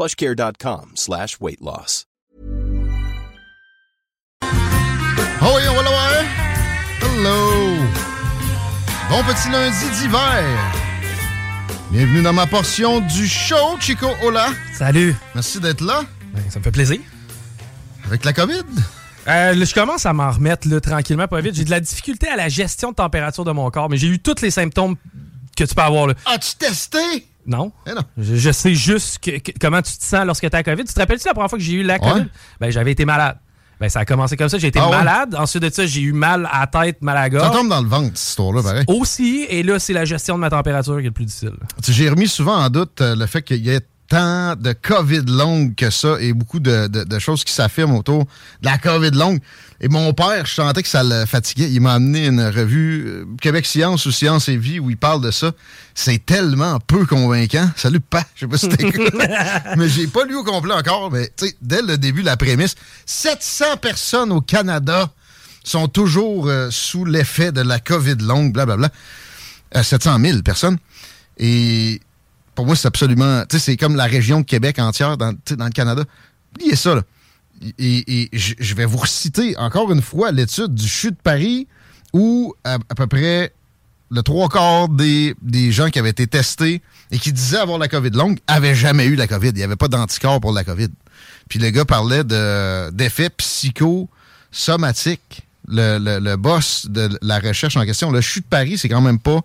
plushcare.com slash weight loss. Oh on va. Hello. Bon petit lundi d'hiver. Bienvenue dans ma portion du show, Chico Hola. Salut. Merci d'être là. Ben, ça me fait plaisir. Avec la COVID? Euh, je commence à m'en remettre là, tranquillement, pas vite. J'ai de la difficulté à la gestion de température de mon corps, mais j'ai eu tous les symptômes que tu peux avoir. Là. As-tu testé? Non? Eh non. Je, je sais juste que- que- comment tu te sens lorsque tu as la COVID. Tu te rappelles-tu la première fois que j'ai eu la COVID? Ouais. Ben, j'avais été malade. Ben, ça a commencé comme ça. J'ai été Ah ouais? malade. Ensuite de ça, j'ai eu mal à la tête, mal à la Ça gorge. tombe dans le ventre, cette histoire-là, pareil. Aussi, et là, c'est la gestion de ma température qui est le plus difficile. J'ai remis souvent en doute euh, le fait qu'il y ait tant de COVID longue que ça et beaucoup de, de- de choses qui s'affirment autour de la COVID longue. Et mon père, je sentais que ça le fatiguait. Il m'a amené une revue euh, Québec Science ou Science et Vie où il parle de ça. C'est tellement peu convaincant. Salut, pas. Je sais pas si t'écoutes. mais j'ai pas lu au complet encore. Mais tu sais, dès le début, la prémisse, 700 personnes au Canada sont toujours euh, sous l'effet de la COVID longue, blablabla. Euh, 700 000 personnes. Et pour moi, c'est absolument. Tu sais, c'est comme la région de Québec entière dans, dans le Canada. Oubliez ça, là. Et, je vais vous reciter encore une fois l'étude du CHU de Paris où à, peu près le trois quarts des, des gens qui avaient été testés et qui disaient avoir la COVID longue avaient jamais eu la COVID. Il n'y avait pas d'anticorps pour la COVID. Puis le gars parlait de, d'effets psychosomatiques. Le, le, le boss de la recherche en question, le CHU de Paris, c'est quand même pas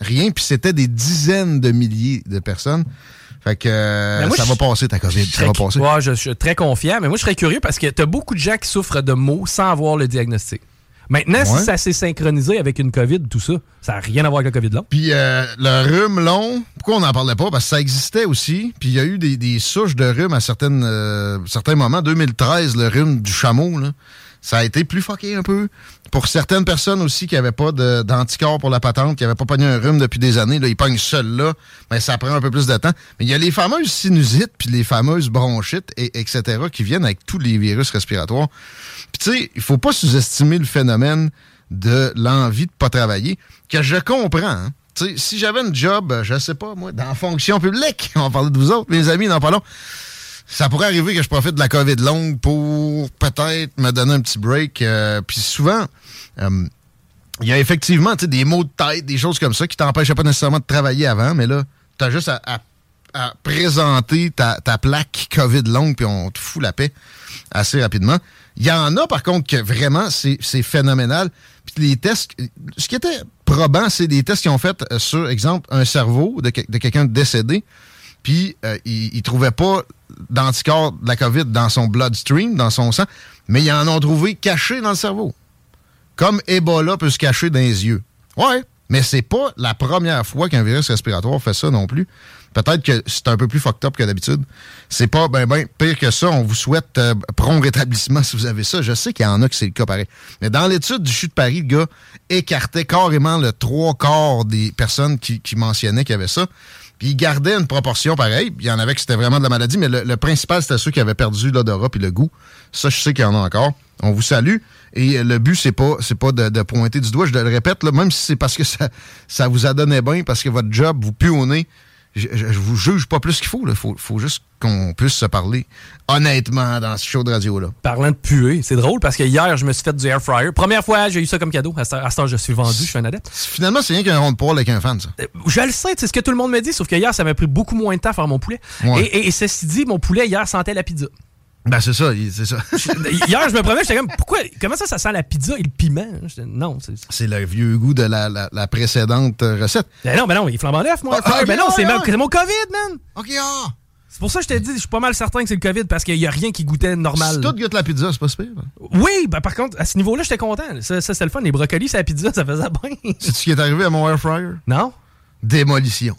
rien. Puis c'était des dizaines de milliers de personnes. Fait que euh, moi, ça va passer ta COVID. Je Ça va serais- passer. Ouais, je, je suis très confiant, mais moi, je serais curieux parce que tu as beaucoup de gens qui souffrent de maux sans avoir le diagnostic. Maintenant, Ouais. si ça s'est synchronisé avec une COVID, tout ça, ça n'a rien à voir avec la COVID long. Puis euh, le rhume long, pourquoi on n'en parlait pas? Parce que ça existait aussi. Puis il y a eu des, des souches de rhume à certaines, euh, certains moments. 2013, le rhume du chameau, là, ça a été plus fucké un peu. Pour certaines personnes aussi qui n'avaient pas d'anticorps pour la patente, qui n'avaient pas pogné un rhume depuis des années, là, ils pognent seul là, ben, ça prend un peu plus de temps. Mais il y a les fameuses sinusites, puis les fameuses bronchites, et, etc., qui viennent avec tous les virus respiratoires. Puis tu sais, il faut pas sous-estimer le phénomène de l'envie de pas travailler, que je comprends. hein. Tu sais, si j'avais un job, je sais pas, moi, dans la fonction publique, on va parler de vous autres, mes amis, dans pas long, ça pourrait arriver que je profite de la COVID longue pour peut-être me donner un petit break. euh, Puis souvent, euh, il y a effectivement des maux de tête, des choses comme ça qui t'empêchaient pas nécessairement de travailler avant, mais là, t'as juste à, présenter ta, plaque COVID longue, puis on te fout la paix assez rapidement. Il y en a, par contre, que vraiment, c'est phénoménal. Puis les tests, ce qui était probant, c'est des tests qu'ils ont fait euh, sur, exemple, un cerveau de, de quelqu'un décédé, puis euh, ils il trouvaient pas d'anticorps de la COVID dans son bloodstream, dans son sang, mais ils en ont trouvé caché dans le cerveau. Comme Ebola peut se cacher dans les yeux. Ouais, mais c'est pas la première fois qu'un virus respiratoire fait ça non plus. Peut-être que c'est un peu plus fucked up que d'habitude. C'est pas ben ben pire que ça. On vous souhaite euh, prompt rétablissement si vous avez ça. Je sais qu'il y en a que c'est le cas pareil. Mais dans l'étude du CHU de Paris, le gars écartait carrément le trois quarts des personnes qui, qui mentionnaient qu'il y avait ça. Puis il gardait une proportion pareille. Il y en avait qui c'était vraiment de la maladie, mais le, le principal, c'était ceux qui avaient perdu l'odorat puis le goût. Ça, je sais qu'il y en a encore. On vous salue. Et le but, c'est pas, c'est pas de, pointer du doigt. Je le répète, là, même si c'est parce que ça, ça vous a donné bien, parce que votre job vous pue je, je, je vous juge pas plus qu'il faut. Il faut, faut juste qu'on puisse se parler honnêtement dans ce show de radio-là. Parlant de puer, c'est drôle parce que hier, je me suis fait du air fryer. Première fois, j'ai eu ça comme cadeau. À ce temps, je suis vendu, je suis un adepte. Finalement, c'est rien qu'un rond de poil avec un fan, ça. Euh, Je le sais, c'est ce que tout le monde me dit, sauf que hier, ça m'a pris beaucoup moins de temps à faire mon poulet. Ouais. Et, et- et ceci dit, mon poulet hier sentait la pizza. Ben, c'est ça, c'est ça. Hier, je me promenais, j'étais comme, pourquoi, comment ça, ça sent la pizza et le piment? Non, c'est. C'est le vieux goût de la, la, la précédente recette. Ben non, ben non, il est flambant neuf, moi. Ah, ben non, c'est mon COVID, man. OK, ah. C'est pour ça que je t'ai dit, je suis pas mal certain que c'est le COVID parce qu'il n'y a rien qui goûtait normal. Si tout goûte la pizza, c'est pas super. Oui, ben par contre, à ce niveau-là, j'étais content. Ça, ça c'est le fun. Les brocolis, c'est la pizza, ça faisait bien. C'est ce qui est arrivé à mon air fryer? Non. Démolition.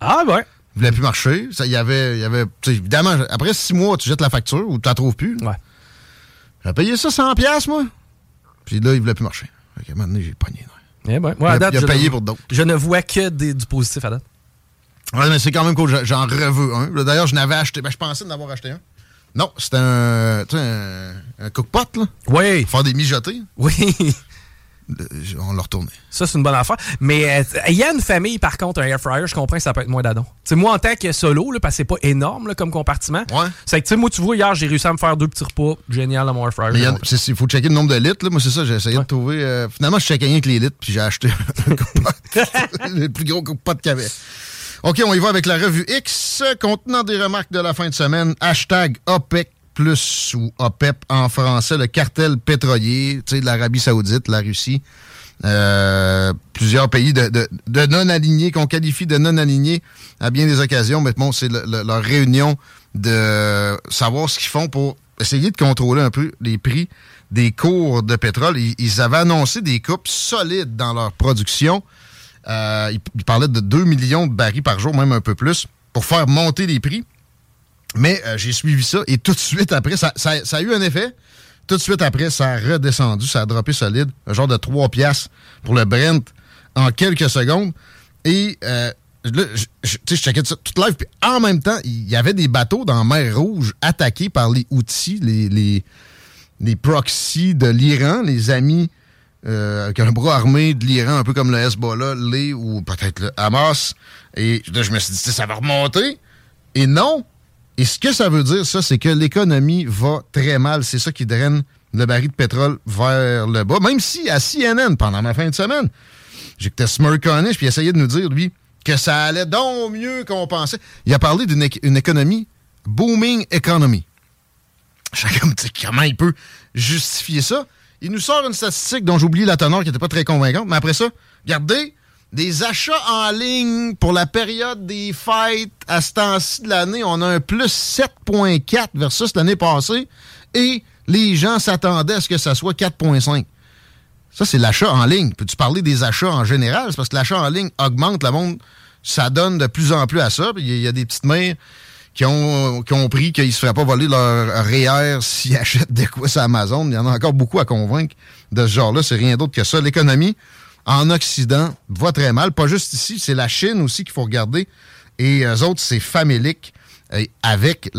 Ah, ouais. Il voulait plus marcher. Ça, y avait, y avait évidemment, après six mois, tu jettes la facture ou tu la trouves plus. Ouais. J'ai payé ça 100$, moi. Puis là, il voulait plus marcher. Fait à un moment donné, j'ai pogné. Eh ben, il, a, payé pour d'autres. Je ne vois que du positif à date. Ouais, mais c'est quand même cool. J'en reveux un. D'ailleurs, je n'avais acheté. Ben, je pensais en avoir acheté un. Non, c'était un, un, un cookpot, là. Oui. Faire des mijotés. Oui. On l'a retourné. Ça, c'est une bonne affaire. Mais il y a une famille, par contre, un air fryer, je comprends que ça peut être moins d'adon. moi, en tant que solo, là, parce que c'est pas énorme comme compartiment, ouais. c'est que, tu sais, moi, tu vois, hier, j'ai réussi à me faire deux petits repas. Génial à mon air fryer. Il faut checker le nombre de litres. Là. Moi, c'est ça, j'ai essayé de trouver. Euh, finalement, je checkais rien que les litres, puis j'ai acheté le plus gros qu'il y avait. OK, on y va avec la revue X contenant des remarques de la fin de semaine. Hashtag OPEC plus ou OPEP en français, le cartel pétrolier, de l'Arabie Saoudite, la Russie, euh, plusieurs pays de, non-alignés, qu'on qualifie de non-alignés à bien des occasions. Mais bon, c'est leur réunion de savoir ce qu'ils font pour essayer de contrôler un peu les prix des cours de pétrole. Ils, ils avaient annoncé des coupes solides dans leur production. Euh, il, parlait de 2 millions de barils par jour, même un peu plus, pour faire monter les prix. Mais euh, j'ai suivi ça et tout de suite après, ça, a eu un effet. Tout de suite après, ça a redescendu, ça a droppé solide, un genre de 3 piastres pour le Brent en quelques secondes. Et euh, là, je, je checkais ça toute live, puis en même temps, il y avait des bateaux dans la mer Rouge attaqués par les outils, les, les, les proxys de l'Iran, les amis euh, un bras armé de l'Iran, un peu comme le Hezbollah, les ou peut-être le Hamas. Et là, je me suis dit, ça va remonter. Et non. Et ce que ça veut dire, ça, c'est que l'économie va très mal. C'est ça qui draine le baril de pétrole vers le bas. Même si à CNN, pendant ma fin de semaine, j'écoutais Smirconish, puis il essayait de nous dire, lui, que ça allait donc mieux qu'on pensait. Il a parlé d'une économie, booming economy. Chacun me dit comment il peut justifier ça. Il nous sort une statistique dont j'ai oublié la teneur qui n'était pas très convaincante, mais après ça, regardez, des achats en ligne pour la période des fêtes à ce temps-ci de l'année, on a un plus 7,4 versus l'année passée, et les gens s'attendaient à ce que ça soit 4,5. Ça, c'est l'achat en ligne. Peux-tu parler des achats en général? C'est parce que l'achat en ligne augmente, le monde ça donne de plus en plus à ça. Il y, a des petites mères qui ont compris qu'ils ne se feraient pas voler leur REER s'ils achètent des quoi sur Amazon. Il y en a encore beaucoup à convaincre de ce genre-là. C'est rien d'autre que ça. L'économie en Occident va très mal. Pas juste ici, c'est la Chine aussi qu'il faut regarder. Et eux autres, c'est famélique avec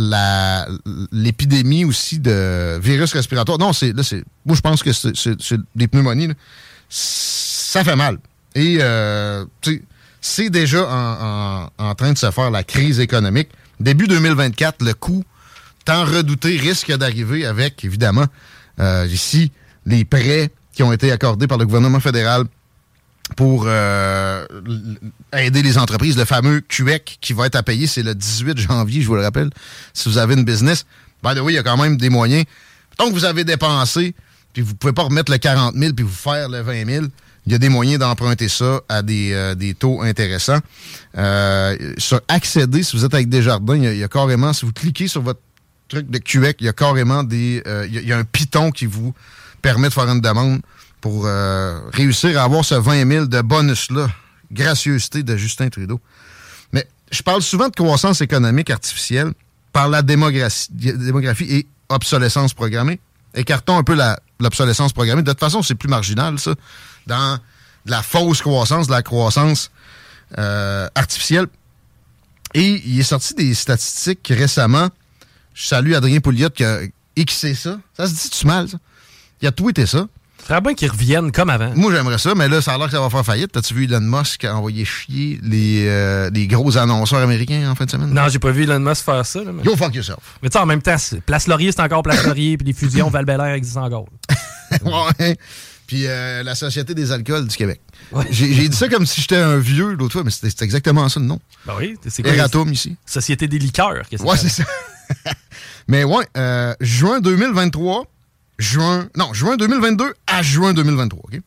l'épidémie aussi de virus respiratoire. Non, c'est là, c'est moi je pense que c'est des pneumonies. Ça fait mal. Et euh, c'est déjà en, en train de se faire la crise économique. Début 2024, le coût tant redouté risque d'arriver avec, évidemment, euh, ici, les prêts qui ont été accordés par le gouvernement fédéral pour euh, aider les entreprises. Le fameux QEC qui va être à payer, c'est le 18 janvier, je vous le rappelle, si vous avez une business. The way, il y a quand même des moyens. Tant que vous avez dépensé, puis vous pouvez pas remettre le 40 000 puis vous faire le 20 000, il y a des moyens d'emprunter ça à des, euh, des taux intéressants. Euh, sur accéder, si vous êtes avec Desjardins, il y, a, il y a carrément, si vous cliquez sur votre truc de QEC, il y a carrément des. Euh, il, y a, un piton qui vous permet de faire une demande pour réussir à avoir ce 20 000 de bonus-là. Gracieuseté de Justin Trudeau. Mais je parle souvent de croissance économique artificielle par la démographie, démographie et obsolescence programmée. Écartons un peu l'obsolescence programmée. De toute façon, c'est plus marginal, ça dans de la fausse croissance, de la croissance euh, artificielle. Et il est sorti des statistiques récemment. Je salue Adrien Pouliot qui a Xé ça. Ça se dit-tu mal, ça? Il a tweeté ça. Très bien qu'ils reviennent comme avant. Moi, j'aimerais ça, mais là, ça a l'air que ça va faire faillite. T'as-tu vu Elon Musk envoyer chier les, euh, les gros annonceurs américains en fin de semaine? Non, j'ai pas vu Elon Musk faire ça. Là, Go fuck yourself. Mais tu sais, en même temps, Place Laurier, c'est encore Place Laurier, puis les fusions val existent encore. ouais puis euh, la Société des alcools du Québec. J'ai dit ça comme si j'étais un vieux l'autre fois, mais c'était exactement ça le nom. Ben oui, c'est quoi? Eratum ici. Société des liqueurs. Ouais, c'est ça. Mais ouais, euh, juin 2023, juin, non, juin 2022 à juin 2023, OK?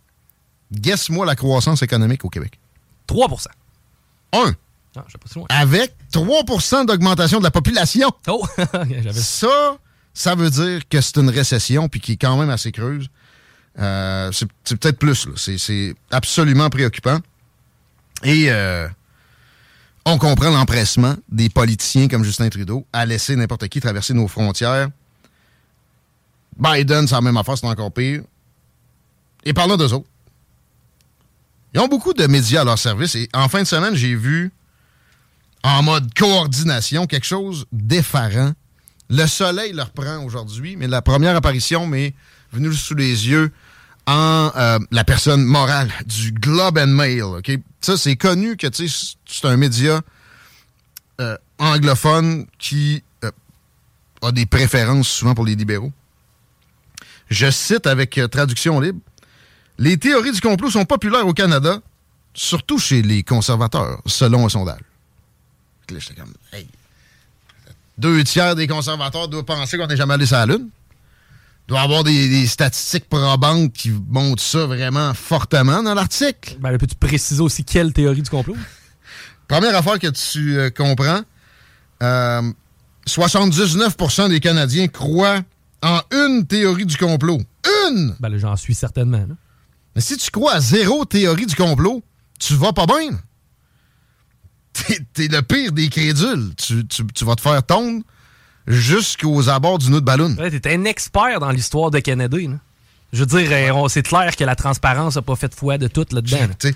Guesse-moi la croissance économique au Québec. 3 1. Ah, je sais pas si loin. Avec 3% d'augmentation de la population. Oh! Ça, ça veut dire que c'est une récession puis qui est quand même assez creuse. Euh, c'est peut-être plus. là. C'est- C'est absolument préoccupant. Et euh, on comprend l'empressement des politiciens comme Justin Trudeau à laisser n'importe qui traverser nos frontières. Biden, c'est la même affaire, c'est encore pire. Et parlons d'eux autres. Ils ont beaucoup de médias à leur service et en fin de semaine, j'ai vu en mode coordination quelque chose d'effarant. Le soleil leur prend aujourd'hui, mais la première apparition m'est venue sous les yeux en euh, la personne morale du Globe and Mail. ok? Ça, c'est connu que c'est un média euh, anglophone qui euh, a des préférences souvent pour les libéraux. Je cite avec euh, traduction libre. Les théories du complot sont populaires au Canada, surtout chez les conservateurs, selon un sondage. Comme, hey, deux tiers des conservateurs doivent penser qu'on n'est jamais allé sur la Lune. Il doit y avoir des, des statistiques probantes qui montrent ça vraiment fortement dans l'article. Ben, peux-tu préciser aussi quelle théorie du complot? Première affaire que tu euh, comprends, euh, 79% des Canadiens croient en une théorie du complot. Une! Ben, là, j'en suis certainement. là. Mais si tu crois à zéro théorie du complot, tu vas pas bien. T'es, t'es le pire des crédules. Tu, tu- tu vas te faire tondre jusqu'aux abords du nœud de ballon. Ouais, T'es un expert dans l'histoire de Kennedy. là. Je veux dire, euh, on- c'est clair que la transparence n'a pas fait foi de tout là-dedans. là.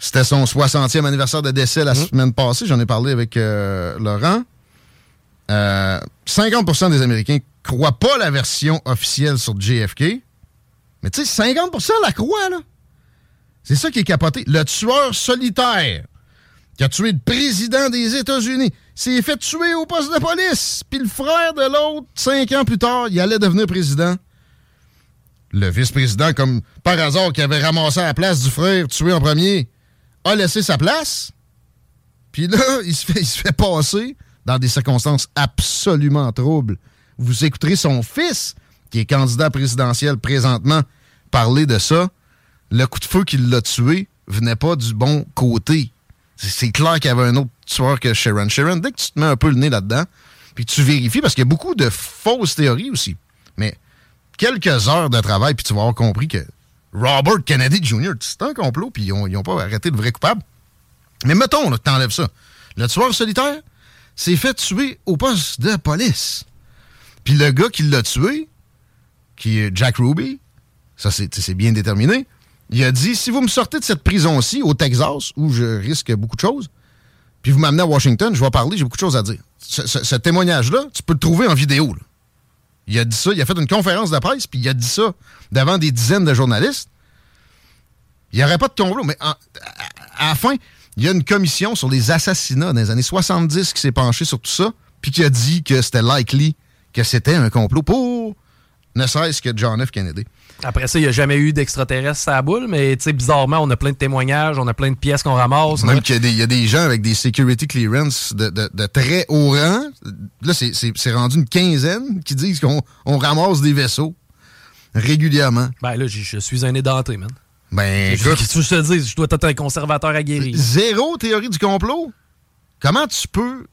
C'était son 60e anniversaire de décès la Mhm. semaine passée. J'en ai parlé avec euh, Laurent. Euh, 50% des Américains croient pas la version officielle sur JFK. Mais tu sais, 50% la croient, là. C'est ça qui est capoté. Le tueur solitaire qui a tué le président des États-Unis s'est fait tuer au poste de police. Puis le frère de l'autre, cinq ans plus tard, il allait devenir président. Le vice-président, comme par hasard, qui avait ramassé la place du frère tué en premier, a laissé sa place. Puis là, il se fait passer dans des circonstances absolument troubles. Vous écouterez son fils, qui est candidat présidentiel présentement, parler de ça. Le coup de feu qui l'a tué venait pas du bon côté. C'est- clair qu'il y avait un autre tueur que Sharon. Sharon, dès que tu te mets un peu le nez là-dedans, puis tu vérifies, parce qu'il y a beaucoup de fausses théories aussi. Mais quelques heures de travail, puis tu vas avoir compris que Robert Kennedy Jr., c'est un complot, puis ils n'ont pas arrêté le vrai coupable. Mais mettons là, que t'enlèves ça. Le tueur solitaire s'est fait tuer au poste de police. Puis le gars qui l'a tué, qui est Jack Ruby, ça c'est bien déterminé, il a dit si vous me sortez de cette prison-ci, au Texas, où je risque beaucoup de choses, puis vous m'amenez à Washington, je vais parler, j'ai beaucoup de choses à dire. Ce, témoignage-là, tu peux le trouver en vidéo. là. Il a dit ça, il a fait une conférence de presse, puis il a dit ça devant des dizaines de journalistes. Il n'y aurait pas de complot, mais à, à la fin, il y a une commission sur les assassinats dans les années 70 qui s'est penchée sur tout ça, puis qui a dit que c'était likely que c'était un complot pour ne serait-ce que John F. Kennedy. Après ça, il n'y a jamais eu d'extraterrestres à la boule, mais bizarrement, on a plein de témoignages, on a plein de pièces qu'on ramasse. Même qu'il y, a des- il y a des gens avec des security clearance de, de- de très haut rang. Là, c'est- rendu une quinzaine qui disent qu'on on ramasse des vaisseaux régulièrement. Ben là, je je suis un édenté, man. Ben, Qu'est-ce que tu veux que je te dise? Je dois être un conservateur aguerri. zéro théorie du complot? Comment tu peux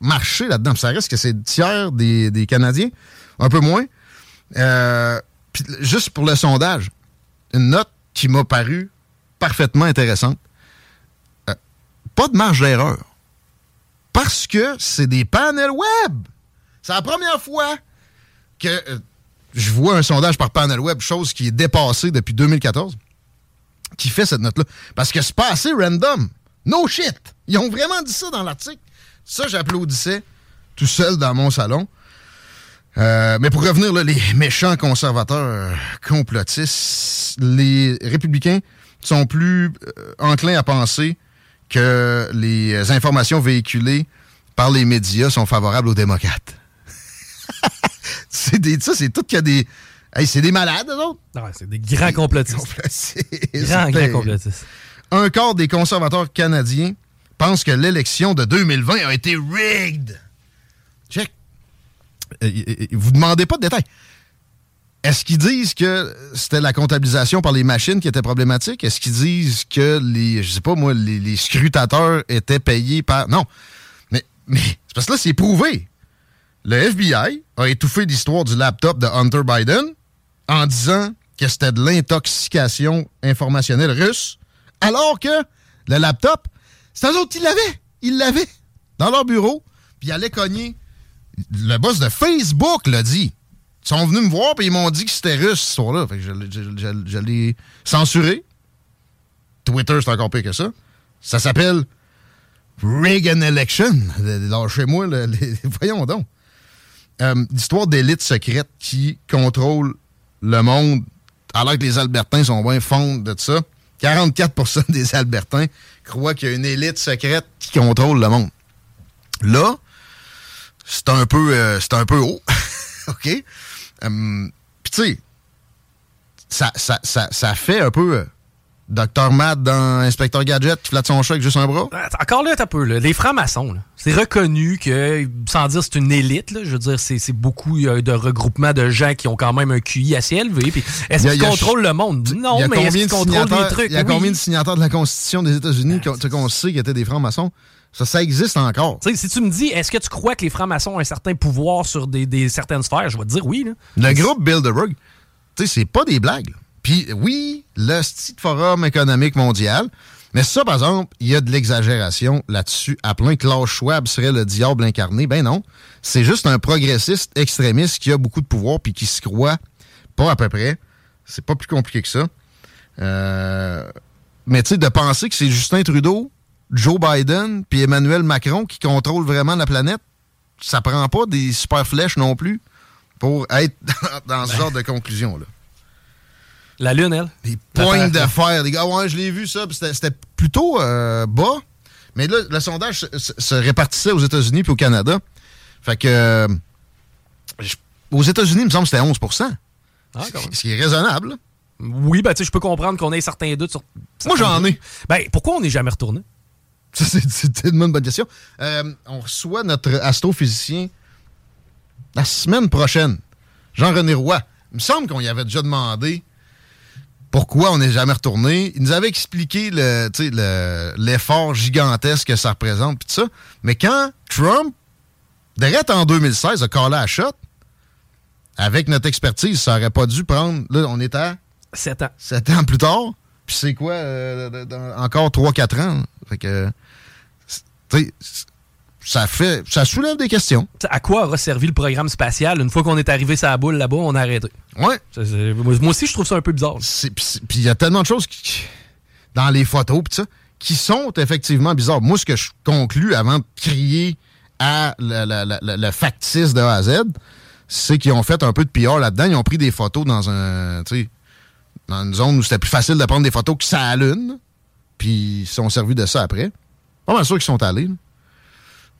marcher là-dedans? Ça reste que c'est tiers des, des Canadiens, un peu moins. Euh, puis juste pour le sondage, une note qui m'a paru parfaitement intéressante. Euh, pas de marge d'erreur. Parce que c'est des panels web. C'est la première fois que euh, je vois un sondage par panel web, chose qui est dépassée depuis 2014 qui fait cette note-là. Parce que c'est pas assez random. No shit. Ils ont vraiment dit ça dans l'article. Ça, j'applaudissais tout seul dans mon salon. Euh, mais pour revenir, là, les méchants conservateurs euh, complotistes, les républicains sont plus euh, enclins à penser que les informations véhiculées par les médias sont favorables aux démocrates. c'est des, ça, c'est tout qu'il y a des... Hey, c'est des malades, eux autres. Ah ouais, c'est des grands complotistes. Complotistes. Grands, complotistes. Un quart des conservateurs canadiens pensent que l'élection de 2020 a été rigged. Check. euh, vous demandez pas de détails. Est-ce qu'ils disent que c'était la comptabilisation par les machines qui était problématique? Est-ce qu'ils disent que les, je sais pas moi, les, scrutateurs étaient payés par. Non. Mais, mais c'est parce que là, c'est prouvé. Le FBI a étouffé l'histoire du laptop de Hunter Biden en disant que c'était de l'intoxication informationnelle russe, alors que le laptop, c'est eux autres qui l'avaient. Ils l'avaient dans leur bureau, puis ils allaient cogner. Le boss de Facebook l'a dit. Ils sont venus me voir et ils m'ont dit que c'était russe ce soir-là. Fait que je, l'ai censuré. Twitter, c'est encore pire que ça. Ça s'appelle Reagan Election. Lâchez-moi, voyons donc. Euh, l'histoire d'élite secrète qui contrôle le monde, alors que les Albertains sont bien fonds de ça. 44% des Albertains croient qu'il y a une élite secrète qui contrôle le monde. Là, c'est un peu, euh, c'est un peu haut. OK? Hum, puis tu sais, ça, ça, ça, ça, fait un peu... Docteur Matt dans Inspecteur Gadget qui flatte son chat avec juste un bras? Encore là, un peu. Là. Les francs-maçons, c'est reconnu que, sans dire c'est une élite, là, je veux dire, c'est beaucoup de regroupements de gens qui ont quand même un QI assez élevé. Est-ce qu'ils contrôlent le monde? Non, mais est-ce qu'ils contrôlent des trucs? Il y a combien de signataires de la Constitution des États-Unis ah, qu'on sait qu'ils étaient des francs-maçons? Ça, ça existe encore. si tu me dis, est-ce que tu crois que les francs-maçons ont un certain pouvoir sur des, certaines sphères, je vais te dire oui. Le groupe Bilderberg, c'est pas des blagues. Puis oui, le site forum économique mondial, mais ça, par exemple, il y a de l'exagération là-dessus. À plein Klaus Schwab serait le diable incarné. Ben non. C'est juste un progressiste extrémiste qui a beaucoup de pouvoir puis qui se croit pas à peu près. C'est pas plus compliqué que ça. Euh, mais tu sais, de penser que c'est Justin Trudeau, Joe Biden puis Emmanuel Macron qui contrôlent vraiment la planète, ça prend pas des super flèches non plus pour être dans ce ben. genre de conclusion-là. La Lune, elle? Des pointes d'affaires. Des gars, ouais, je l'ai vu ça. C'était plutôt euh, bas. Mais là, le sondage se, répartissait aux États-Unis puis au Canada. Fait que. Euh, aux États-Unis, il me semble que c'était 11 ah, Ce qui est raisonnable. Oui, ben, tu sais, je peux comprendre qu'on ait certains doutes sur. Moi, j'en ai. Ben, pourquoi on n'est jamais retourné? C'est une bonne question. Euh, on reçoit notre astrophysicien la semaine prochaine, Jean-René Roy. Il me semble qu'on y avait déjà demandé pourquoi on n'est jamais retourné. Il nous avait expliqué l'effort gigantesque que ça représente, puis ça. Mais quand Trump, direct en 2016, a collé à shot, avec notre expertise, ça aurait pas dû prendre. Là, on est à. Sept ans. Sept ans plus tard. Puis c'est quoi, euh, encore 3-4 ans? Fait que. Ça fait. Ça soulève des questions. À quoi aura servi le programme spatial une fois qu'on est arrivé sur la boule là-bas, on a arrêté? Ouais. moi aussi, je trouve ça un peu bizarre. Puis il y a tellement de choses qui, dans les photos, pis ça, qui sont effectivement bizarres. Moi, ce que je conclus avant de crier à le, factice de A à Z, c'est qu'ils ont fait un peu de PR là-dedans. Ils ont pris des photos dans un. dans une zone où c'était plus facile de prendre des photos que ça à lune. Puis ils sont servis de ça après. Pas mal sûr qu'ils sont allés.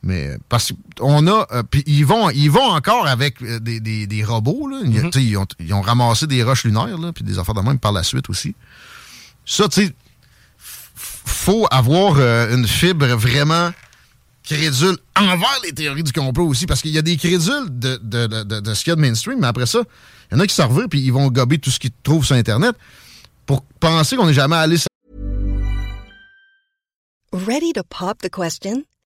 Mais parce qu'on a. Euh, puis ils vont, ils vont encore avec euh, des, des, des, robots. Là. Mm-hmm. ils, ont, ils, ont, ramassé des roches lunaires, là, puis des affaires de même par la suite aussi. Ça, tu sais, faut avoir euh, une fibre vraiment crédule envers les théories du complot aussi, parce qu'il y a des crédules de, de, de, de, ce qu'il y a de mainstream, mais après ça, il y en a qui s'en puis ils vont gober tout ce qu'ils trouvent sur Internet pour penser qu'on n'est jamais allé. Ready to pop the question?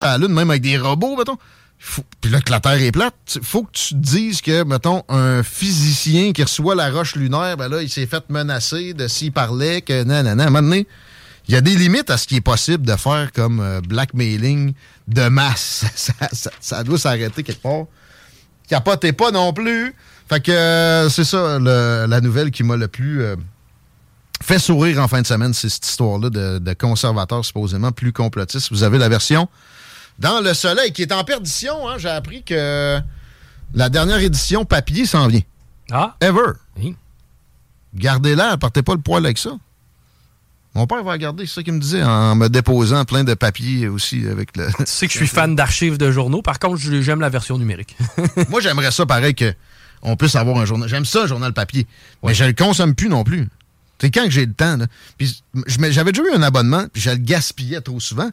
À la Lune, même avec des robots, mettons. puis là, que la Terre est plate, faut que tu te dises que, mettons, un physicien qui reçoit la roche lunaire, ben là, il s'est fait menacer de s'il parlait, que. À un moment donné, il y a des limites à ce qui est possible de faire comme euh, blackmailing de masse. ça, doit s'arrêter quelque part. Capotez pas non plus. Fait que euh, c'est ça la nouvelle qui m'a le plus euh, fait sourire en fin de semaine, c'est cette histoire-là de, de conservateurs supposément plus complotistes. Vous avez la version dans Le Soleil, qui est en perdition. Hein, j'ai appris que la dernière édition papier s'en vient. Ah. Ever. Gardez-la, partez pas le poil avec ça. Mon père va regarder, c'est ça qu'il me disait, en me déposant plein de papiers aussi avec le. Tu sais que je suis fan d'archives de journaux. Par contre, j'aime la version numérique. Moi, j'aimerais ça pareil que on puisse avoir un journal. J'aime ça, un journal papier. Mais je le consomme plus non plus. C'est quand que j'ai le temps. Puis j'avais déjà eu un abonnement, puis je le gaspillais trop souvent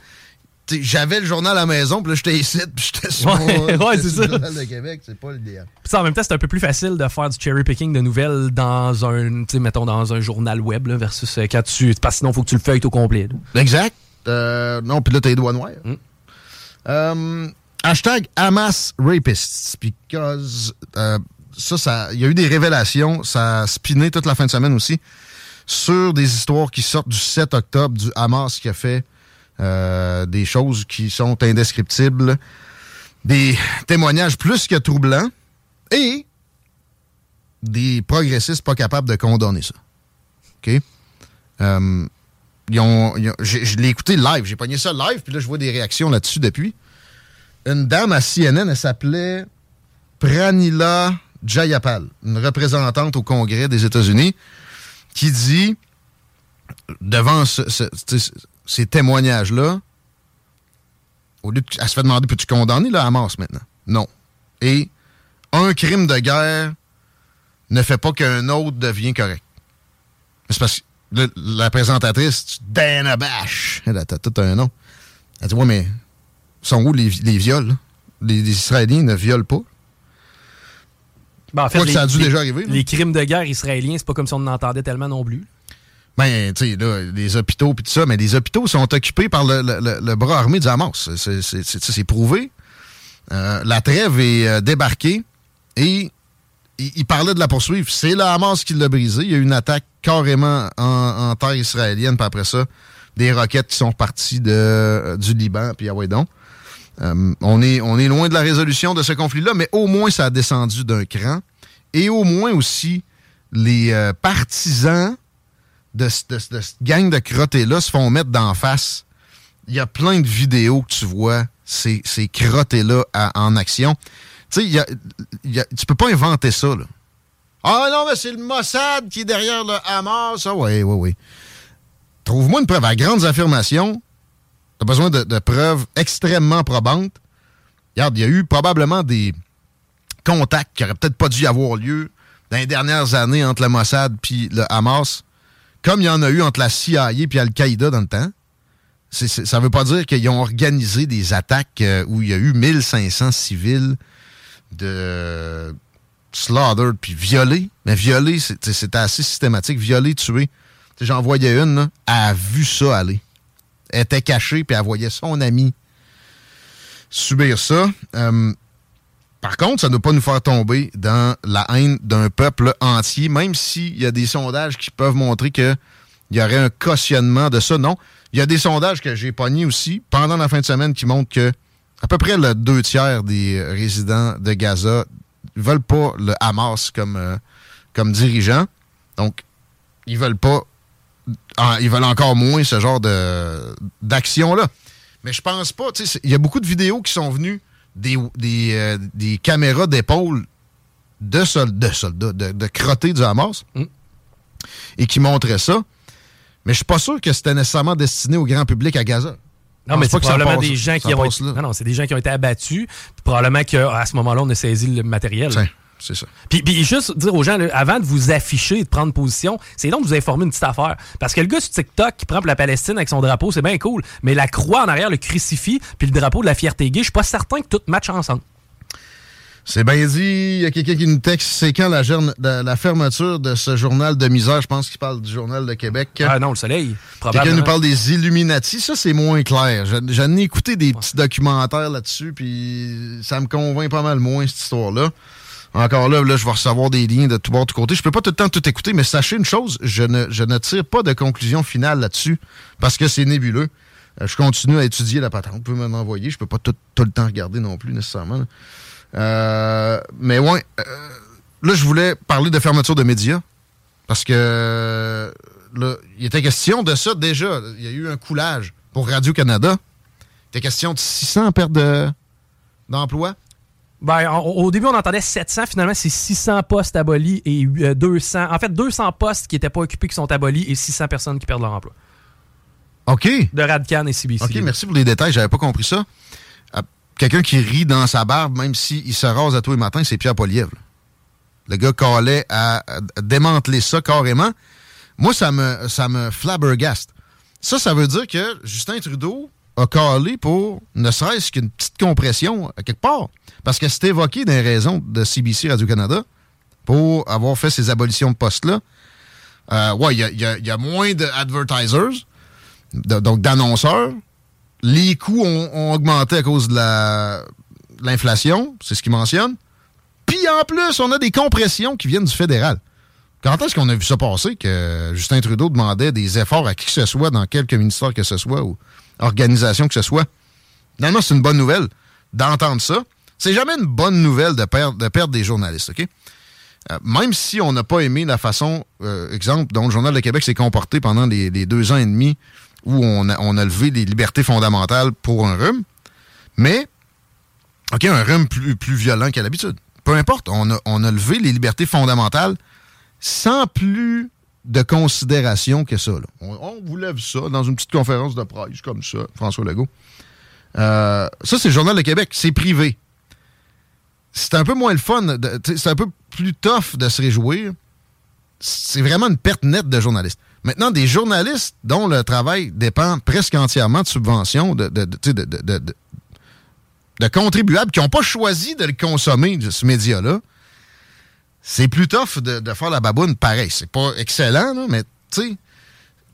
j'avais le journal à la maison, puis là, j'étais ici, puis j'étais sur ouais, c'est ça. le journal de Québec, c'est pas l'idéal. Puis en même temps, c'est un peu plus facile de faire du cherry picking de nouvelles dans un, tu sais, mettons, dans un journal web, là, versus euh, quand tu. Parce que sinon, il faut que tu le feuilles au complet. Exact. Euh, non, puis là, t'as les doigts noirs. Mm. Euh, hashtag Hamas Rapists, because ça, ça, il y a eu des révélations, ça a spiné toute la fin de semaine aussi, sur des histoires qui sortent du 7 octobre du Hamas qui a fait euh, des choses qui sont indescriptibles, des témoignages plus que troublants et des progressistes pas capables de condamner ça. OK? Euh, je l'ai écouté live, j'ai pogné ça live, puis là, je vois des réactions là-dessus depuis. Une dame à CNN, elle s'appelait Pranila Jayapal, une représentante au Congrès des États-Unis, qui dit, devant ce, ces témoignages-là, au lieu de, elle se fait demander peux-tu condamner le Hamas maintenant? Non. Et un crime de guerre ne fait pas qu'un autre devient correct. C'est parce que la présentatrice, Dana Bash, elle a tout un nom. Elle dit Ouais, mais sont où les, les viols? Les, Israéliens ne violent pas. Ben, en fait, que ça a dû déjà arriver. Les crimes de guerre israéliens, c'est pas comme si on en entendait tellement non plus. Ben, tu sais, là, les hôpitaux puis tout ça, mais les hôpitaux sont occupés par le, le, bras armé du Hamas. C'est prouvé. Euh, la trêve est euh, débarquée et il, parlait de la poursuivre. C'est le Hamas qui l'a brisé. Il y a eu une attaque carrément en, terre israélienne, puis après ça, des roquettes qui sont parties de, euh, du Liban, puis ah ouais donc. on, est, on est loin de la résolution de ce conflit-là, mais au moins ça a descendu d'un cran. Et au moins aussi, les partisans de, cette gang de crottés-là se font mettre d'en face. Il y a plein de vidéos que tu vois, ces, ces crottés-là en action. Tu sais, tu peux pas inventer ça, là. Ah non, mais c'est le Mossad qui est derrière le Hamas. Ah oui, oui, oui. Trouve-moi une preuve à grandes affirmations. Tu as besoin de, de, preuves extrêmement probantes. Regarde, il y a eu probablement des contacts qui n'auraient peut-être pas dû avoir lieu dans les dernières années entre le Mossad et le Hamas comme il y en a eu entre la CIA et Al-Qaïda dans le temps, ça ne veut pas dire qu'ils ont organisé des attaques euh, où il y a eu 1500 civils de slaughter puis violés. Mais violés, c'était assez systématique. Violés, tués. J'en voyais une, elle a vu ça aller. Elle était cachée, puis elle voyait son ami subir ça. Euh, par contre, ça ne doit pas nous faire tomber dans la haine d'un peuple entier, même s'il y a des sondages qui peuvent montrer qu'il y aurait un cautionnement de ça. Non. Il y a des sondages que j'ai pognés aussi pendant la fin de semaine qui montrent que à peu près le deux tiers des résidents de Gaza ne veulent pas le Hamas comme, euh, comme dirigeant. Donc, ils veulent pas. ils veulent encore moins ce genre d'action-là. Mais je pense pas. Il y a beaucoup de vidéos qui sont venues des, euh, des, caméras d'épaule de, soldats, de, de crottés du Hamas mm. et qui montraient ça. Mais je suis pas sûr que c'était nécessairement destiné au grand public à Gaza. Non, mais c'est probablement des gens qui ont non, non, c'est des gens qui ont été abattus. Probablement qu'à ce moment-là, on a saisi le matériel. C'est ça. Puis, puis, juste dire aux gens, avant de vous afficher et de prendre position, c'est donc de vous informer une petite affaire. Parce que le gars sur TikTok qui prend pour la Palestine avec son drapeau, c'est bien cool. Mais la croix en arrière, le crucifix, puis le drapeau de la fierté gay, je suis pas certain que tout match ensemble. C'est bien dit. Il y a quelqu'un qui nous texte. C'est quand la, la, fermeture de ce journal de misère? Je pense qu'il parle du Journal de Québec. Ah non, le soleil. Quelqu'un nous parle des Illuminati. Ça, c'est moins clair. J'en ai écouté des petits documentaires là-dessus, puis ça me convainc pas mal moins, cette histoire-là. Encore là, là, je vais recevoir des liens de tout bord, de tout côté. Je peux pas tout le temps tout écouter, mais sachez une chose, je ne, je ne tire pas de conclusion finale là-dessus parce que c'est nébuleux. Euh, je continue à étudier la patente. Vous pouvez m'en envoyer. Je peux pas tout, tout, le temps regarder non plus, nécessairement. Euh, mais ouais, euh, là, je voulais parler de fermeture de médias parce que là, il était question de ça déjà. Il y a eu un coulage pour Radio-Canada. Il était question de 600 pertes d'emplois. Ben, au début, on entendait 700. Finalement, c'est 600 postes abolis et 200. En fait, 200 postes qui n'étaient pas occupés qui sont abolis et 600 personnes qui perdent leur emploi. OK. De Radcan et CBC. OK, merci pour les détails. J'avais pas compris ça quelqu'un qui rit dans sa barbe, même s'il se rase à tous les matins, c'est Pierre Polièvre. Le gars calait à, démanteler ça carrément. Moi, ça me, ça me flabbergaste. Ça, ça veut dire que Justin Trudeau a calé pour ne serait-ce qu'une petite compression à quelque part. Parce que c'est évoqué des raisons de CBC Radio-Canada pour avoir fait ces abolitions de postes-là. Euh, ouais, il y a, moins d'advertisers, donc d'annonceurs, les coûts ont, augmenté à cause de l'inflation, c'est ce qu'il mentionne. Puis en plus, on a des compressions qui viennent du fédéral. Quand est-ce qu'on a vu ça passer que Justin Trudeau demandait des efforts à qui que ce soit, dans quelque ministère que ce soit, ou organisation que ce soit? Finalement, c'est une bonne nouvelle d'entendre ça. C'est jamais une bonne nouvelle de perdre, de perdre des journalistes, OK? Euh, même si on n'a pas aimé la façon, euh, exemple, dont le Journal de Québec s'est comporté pendant les, deux ans et demi où on a, levé les libertés fondamentales pour un rhume. Mais, OK, un rhume plus, plus violent qu'à l'habitude. Peu importe, on a, levé les libertés fondamentales sans plus de considération que ça. On, vous lève ça dans une petite conférence de presse comme ça, François Legault. Euh, ça, c'est le Journal de Québec. C'est privé. C'est un peu moins le fun. C'est un peu plus tough de se réjouir. C'est vraiment une perte nette de journalistes. Maintenant, des journalistes dont le travail dépend presque entièrement de subventions, de, de, de, contribuables qui n'ont pas choisi de le consommer, ce média-là, c'est plus tough de, faire la baboune pareil. C'est pas excellent, mais tu sais,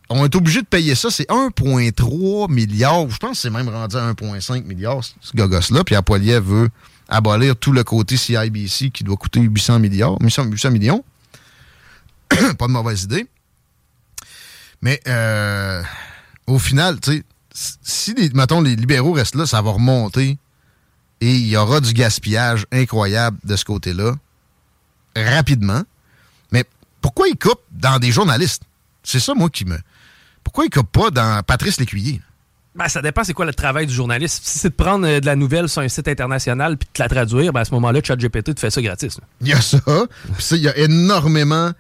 on est obligé de payer ça. C'est 1,3 milliard. Je pense que c'est même rendu à 1,5 milliard, ce gogos-là. Puis Apoilier veut abolir tout le côté CIBC qui doit coûter 800 milliards, 800 millions. pas de mauvaise idée. Mais euh, au final, tu sais, si, les, les libéraux restent là, ça va remonter et il y aura du gaspillage incroyable de ce côté-là, rapidement. Mais pourquoi ils coupent dans des journalistes? C'est ça, moi, qui me... Pourquoi ils coupent pas dans Patrice Lécuyer? Ben, ça dépend c'est quoi le travail du journaliste. Si c'est de prendre euh, de la nouvelle sur un site international puis de la traduire, ben à ce moment-là, ChatGPT te fait ça gratis. Il y a ça. Puis il y a énormément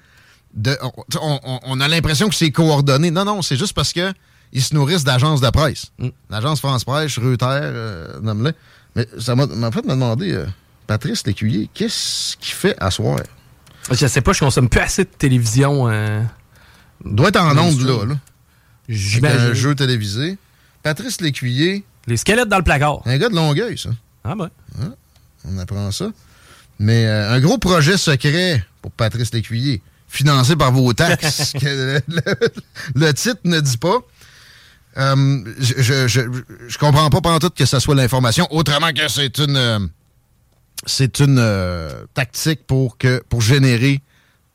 on, a l'impression que c'est coordonné. Non, non, c'est juste parce que ils se nourrissent d'agences de presse. Mm. L'agence France Presse, Reuters, euh, Mais ça m'a en fait m'a demandé, euh, Patrice Lécuyer, qu'est-ce qu'il fait à soir? Je sais pas, je consomme plus assez de télévision. Euh, doit être en ondes, là. là. Avec un jeu télévisé. Patrice Lécuyer. Les squelettes dans le placard. Un gars de Longueuil, ça. Ah ben. on apprend ça. Mais un gros projet secret pour Patrice Lécuyer financé par vos taxes, que le, titre ne dit pas. Euh, je, je, comprends pas pendant tout que ce soit l'information, autrement que c'est une euh, c'est une euh, tactique pour que pour générer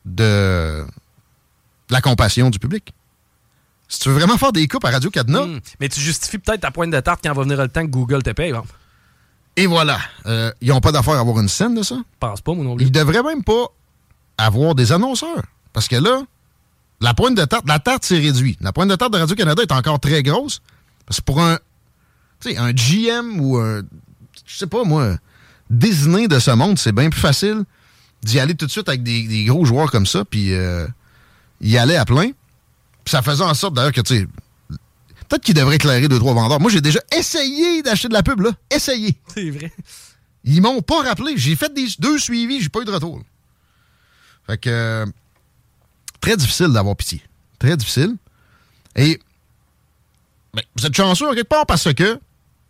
de, la compassion du public. Si tu veux vraiment faire des coupes à Radio Cadena. Hmm. mais tu justifies peut-être ta pointe de tarte quand va venir le temps que Google te paye. Et voilà. ils n'ont pas d'affaire à avoir une scène de ça. Je pense pas, mon non Ils devraient même pas avoir des annonceurs. Parce que là, la pointe de tarte, la tarte s'est réduite. La pointe de tarte de Radio-Canada est encore très grosse. Parce que pour un, un GM ou un, je sais pas moi, Disney de ce monde, c'est bien plus facile d'y aller tout de suite avec des, gros joueurs comme ça, puis euh, y aller à plein. Puis ça faisait en sorte d'ailleurs que, tu sais, peut-être qu'il devrait éclairer deux, trois vendeurs. Moi, j'ai déjà essayé d'acheter de la pub, là. Essayé. C'est vrai. Ils m'ont pas rappelé. J'ai fait des, deux suivis, j'ai pas eu de retour. Fait que très difficile d'avoir pitié. Très difficile. Et ben, vous êtes chanceux quelque part parce que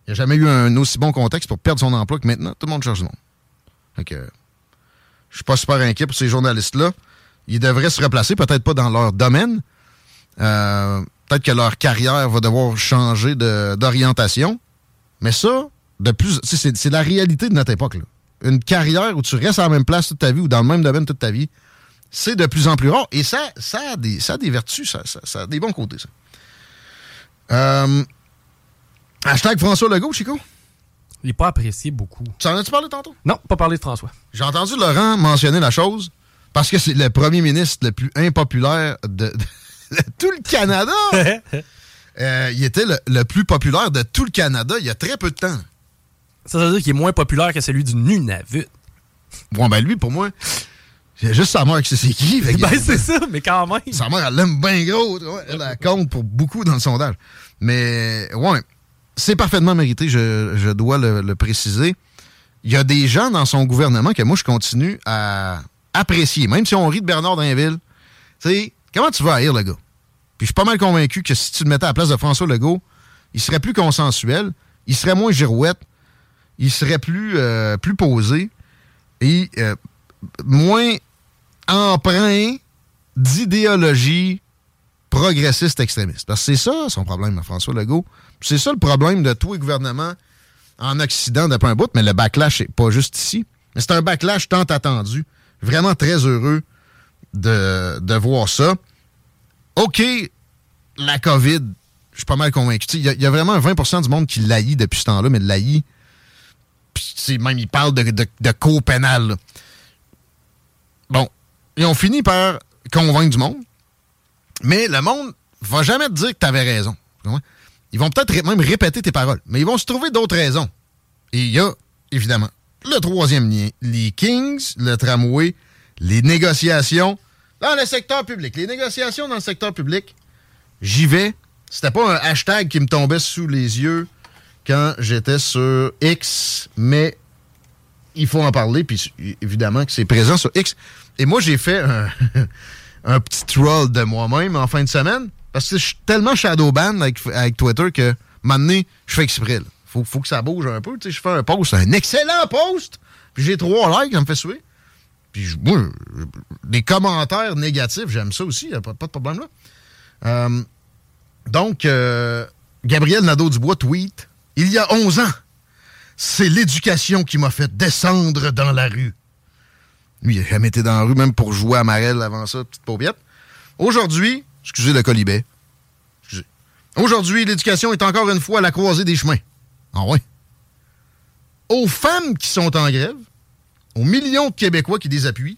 il n'y a jamais eu un aussi bon contexte pour perdre son emploi que maintenant. Tout le monde cherche du monde. Fait que je suis pas super inquiet pour ces journalistes-là. Ils devraient se replacer, peut-être pas dans leur domaine. Euh, peut-être que leur carrière va devoir changer d'orientation. Mais ça, de plus, c'est la réalité de notre époque. Une carrière où tu restes à la même place toute ta vie ou dans le même domaine toute ta vie, c'est de plus en plus rare. Et ça, ça, a, des, ça des vertus, ça, ça, a des bons côtés, ça. Euh, hashtag François Legault, Chico. Il n'est pas apprécié beaucoup. Tu en as-tu parlé tantôt? Non, pas parlé de François. J'ai entendu Laurent mentionner la chose parce que c'est le premier ministre le plus impopulaire de, tout le Canada. Euh, il était le, plus populaire de tout le Canada il y a très peu de temps. Ça veut dire qu'il est moins populaire que celui du Nunavut. Bon, ben lui, pour moi, j'ai juste sa mère qui sait c'est qui. Ben, c'est ça, mais quand même. Sa mère, elle l'aime bien gros. Elle la compte pour beaucoup dans le sondage. Mais, ouais, c'est parfaitement mérité, je, dois le, préciser. Il y a des gens dans son gouvernement que moi, je continue à apprécier, même si on rit de Bernard Dainville. Tu sais, comment tu vas haïr le gars? Puis je suis pas mal convaincu que si tu le mettais à la place de François Legault, il serait plus consensuel, il serait moins girouette, il serait plus, euh, plus posé et euh, moins empreint d'idéologie progressiste extrémiste. Parce que c'est ça son problème, François Legault. C'est ça le problème de tous les gouvernements en Occident depuis un bout, mais le backlash n'est pas juste ici. Mais c'est un backlash tant attendu. Vraiment très heureux de, voir ça. OK, la COVID, je suis pas mal convaincu. Il y, a vraiment un 20% du monde qui l'haït depuis ce temps-là, mais l'haït, même il parle de, de, de co pénal. Bon, ils ont fini par convaincre du monde, mais le monde va jamais te dire que tu avais raison. Ils vont peut-être même répéter tes paroles, mais ils vont se trouver d'autres raisons. Et il y a, évidemment, le troisième lien, les Kings, le tramway, les négociations dans le secteur public. Les négociations dans le secteur public, j'y vais. C'était pas un hashtag qui me tombait sous les yeux quand j'étais sur X, mais il faut en parler, puis évidemment que c'est présent sur X. Et moi, j'ai fait un, petit troll de moi-même en fin de semaine, parce que je suis tellement shadowban avec, avec Twitter que maintenant, je fais exprès. Faut, faut que ça bouge un peu. je fais un post, un excellent post, puis j'ai trois likes, ça me fait suer. Puis moi, des commentaires négatifs, j'aime ça aussi, pas, pas de problème là. Euh, donc, euh, Gabriel Nadeau-Dubois tweet Il y a 11 ans, c'est l'éducation qui m'a fait descendre dans la rue. Lui, il a jamais été dans la rue, même pour jouer à Marelle avant ça, petite paupiette. Aujourd'hui, excusez le colibet. Aujourd'hui, l'éducation est encore une fois à la croisée des chemins. Ah ouais? Aux femmes qui sont en grève, aux millions de Québécois qui désappuient,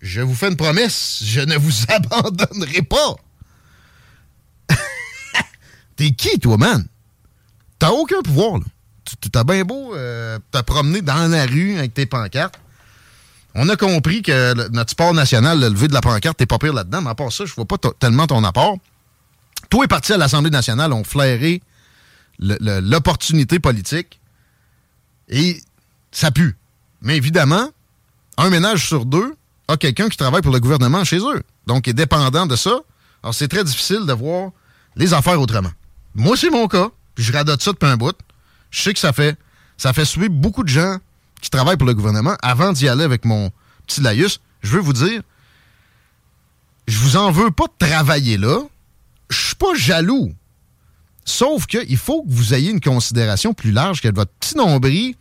je vous fais une promesse, je ne vous abandonnerai pas. T'es qui, toi, man? T'as aucun pouvoir, là. T'as bien beau euh, te promener dans la rue avec tes pancartes. On a compris que notre sport national, le lever de la pancarte, t'es pas pire là-dedans, mais à part ça, je vois pas tellement ton apport. Toi et parti à l'Assemblée nationale ont flairé l'opportunité politique et ça pue. Mais évidemment, un ménage sur deux a quelqu'un qui travaille pour le gouvernement chez eux. Donc, est dépendant de ça. Alors, c'est très difficile de voir les affaires autrement. Moi, c'est mon cas. Puis je radote ça depuis un bout. Je sais que ça fait, ça fait suivre beaucoup de gens qui travaillent pour le gouvernement. Avant d'y aller avec mon petit laïus, je veux vous dire, je vous en veux pas de travailler là. Je suis pas jaloux. Sauf qu'il faut que vous ayez une considération plus large que votre petit nombril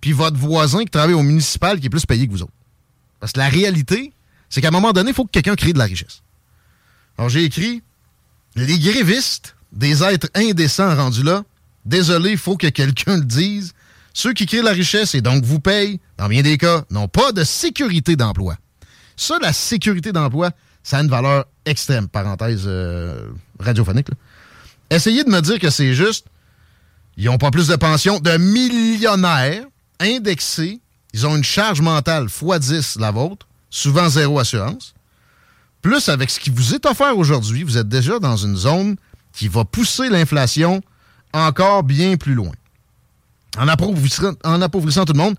puis votre voisin qui travaille au municipal qui est plus payé que vous autres. Parce que la réalité, c'est qu'à un moment donné, il faut que quelqu'un crée de la richesse. Alors j'ai écrit Les grévistes, des êtres indécents rendus là, désolé, il faut que quelqu'un le dise. Ceux qui créent la richesse et donc vous payent, dans bien des cas, n'ont pas de sécurité d'emploi. Ça, la sécurité d'emploi, ça a une valeur extrême. Parenthèse euh, radiophonique. Essayez de me dire que c'est juste. Ils n'ont pas plus de pension de millionnaires indexés, ils ont une charge mentale x10 la vôtre, souvent zéro assurance. Plus avec ce qui vous est offert aujourd'hui, vous êtes déjà dans une zone qui va pousser l'inflation encore bien plus loin. En appauvrissant, en appauvrissant tout le monde.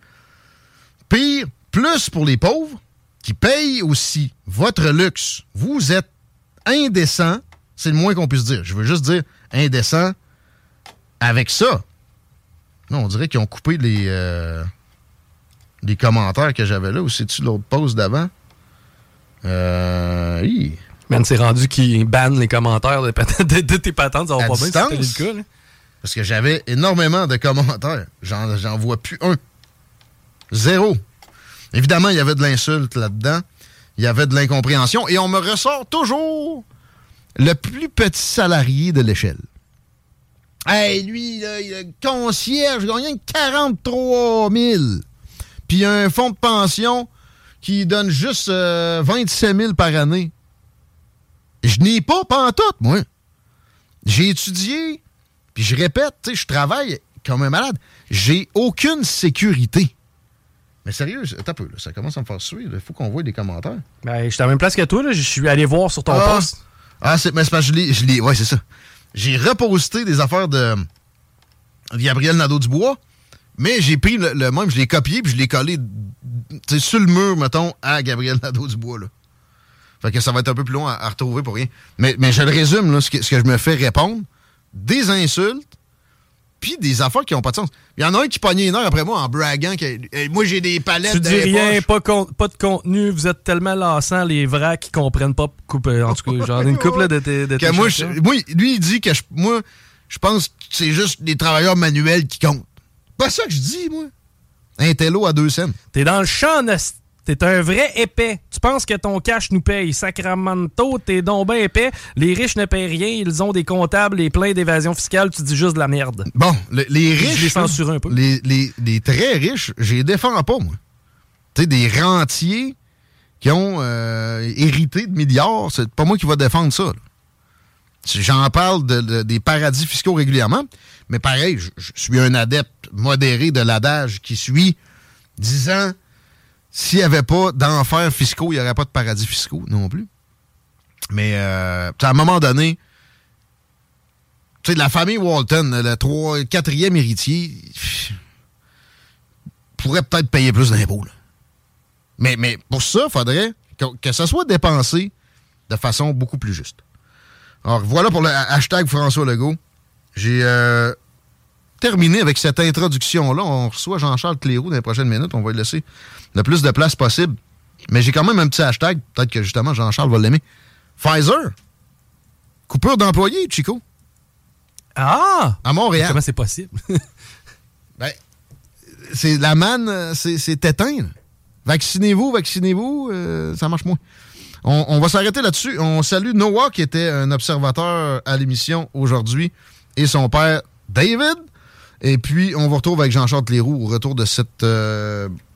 Pire, plus pour les pauvres qui payent aussi votre luxe. Vous êtes indécent, c'est le moins qu'on puisse dire. Je veux juste dire indécent avec ça. Non, on dirait qu'ils ont coupé les, euh, les commentaires que j'avais là, ou c'est-tu l'autre pause d'avant? Euh. Man, c'est rendu qui banne les commentaires de, tes patentes, ça va pas bien le cas. Parce que j'avais énormément de commentaires. J'en vois plus un. Zéro. Évidemment, il y avait de l'insulte là-dedans. Il y avait de l'incompréhension. Et on me ressort toujours le plus petit salarié de l'échelle. Hey, lui, là, il a concierge, gagne 43 000. Puis un fonds de pension qui donne juste 27 euh, 000 par année. Je n'ai pas pantoute, moi. J'ai étudié, puis je répète, je travaille comme un malade. J'ai aucune sécurité. Mais sérieux, un peu, ça commence à me faire suivre. Il faut qu'on voit des commentaires. Ben, je suis à la même place que toi, Je suis allé voir sur ton ah, post. Ah, c'est, mais c'est parce que je l'ai. Ouais, c'est ça. J'ai reposté des affaires de, Gabriel Nadeau-Dubois, mais j'ai pris le, même, je l'ai copié, puis je l'ai collé sur le mur, mettons, à Gabriel Nadeau-Dubois. Là. Fait que ça va être un peu plus long à, retrouver pour rien. Mais, mais je le résume, là, ce, que, je me fais répondre. Des insultes, puis des affaires qui n'ont pas de sens. Il y en a un qui pognait une heure après moi en braguant que moi j'ai des palettes Tu dis rien, pas, pas, de contenu, vous êtes tellement lassants, les vrais qui comprennent pas couper. En tout cas, j'en ai une couple de tes de moi, lui, il dit que moi, je pense que c'est juste des travailleurs manuels qui comptent. Pas ça que je dis, moi. Un télo à deux cents. T'es dans le champ, T'es un vrai épais. Tu penses que ton cash nous paye. Sacramento, t'es donc bien épais. Les riches ne payent rien. Ils ont des comptables et plein d'évasion fiscale. Tu dis juste de la merde. Bon, les riches. Je les censure un peu. Les, les, très riches, je les défends pas, moi. Tu sais, des rentiers qui ont euh, hérité de milliards, c'est pas moi qui va défendre ça. J'en parle de, des paradis fiscaux régulièrement, mais pareil, je, je suis un adepte modéré de l'adage qui suit disant s'il n'y avait pas d'enfers fiscaux, il n'y aurait pas de paradis fiscaux non plus. Mais euh, à un moment donné, tu sais, la famille Walton, le 3, quatrième héritier, pourrait peut-être payer plus d'impôts. Mais, mais pour ça, il faudrait que, que, ça soit dépensé de façon beaucoup plus juste. Alors voilà pour le hashtag François Legault. J'ai euh, terminé avec cette introduction-là. On reçoit Jean-Charles Cléroux dans les prochaines minutes. On va le laisser le plus de place possible. Mais j'ai quand même un petit hashtag. Peut-être que justement Jean-Charles va l'aimer. Pfizer. Coupure d'employés, Chico. Ah! À Montréal. Comment c'est possible? ben, c'est la manne, c'est éteint. Vaccinez-vous, vaccinez-vous, euh, ça marche moins. On, on va s'arrêter là-dessus. On salue Noah, qui était un observateur à l'émission aujourd'hui, et son père, David. Et puis, on vous retrouve avec Jean-Charles Leroux au retour de cette euh,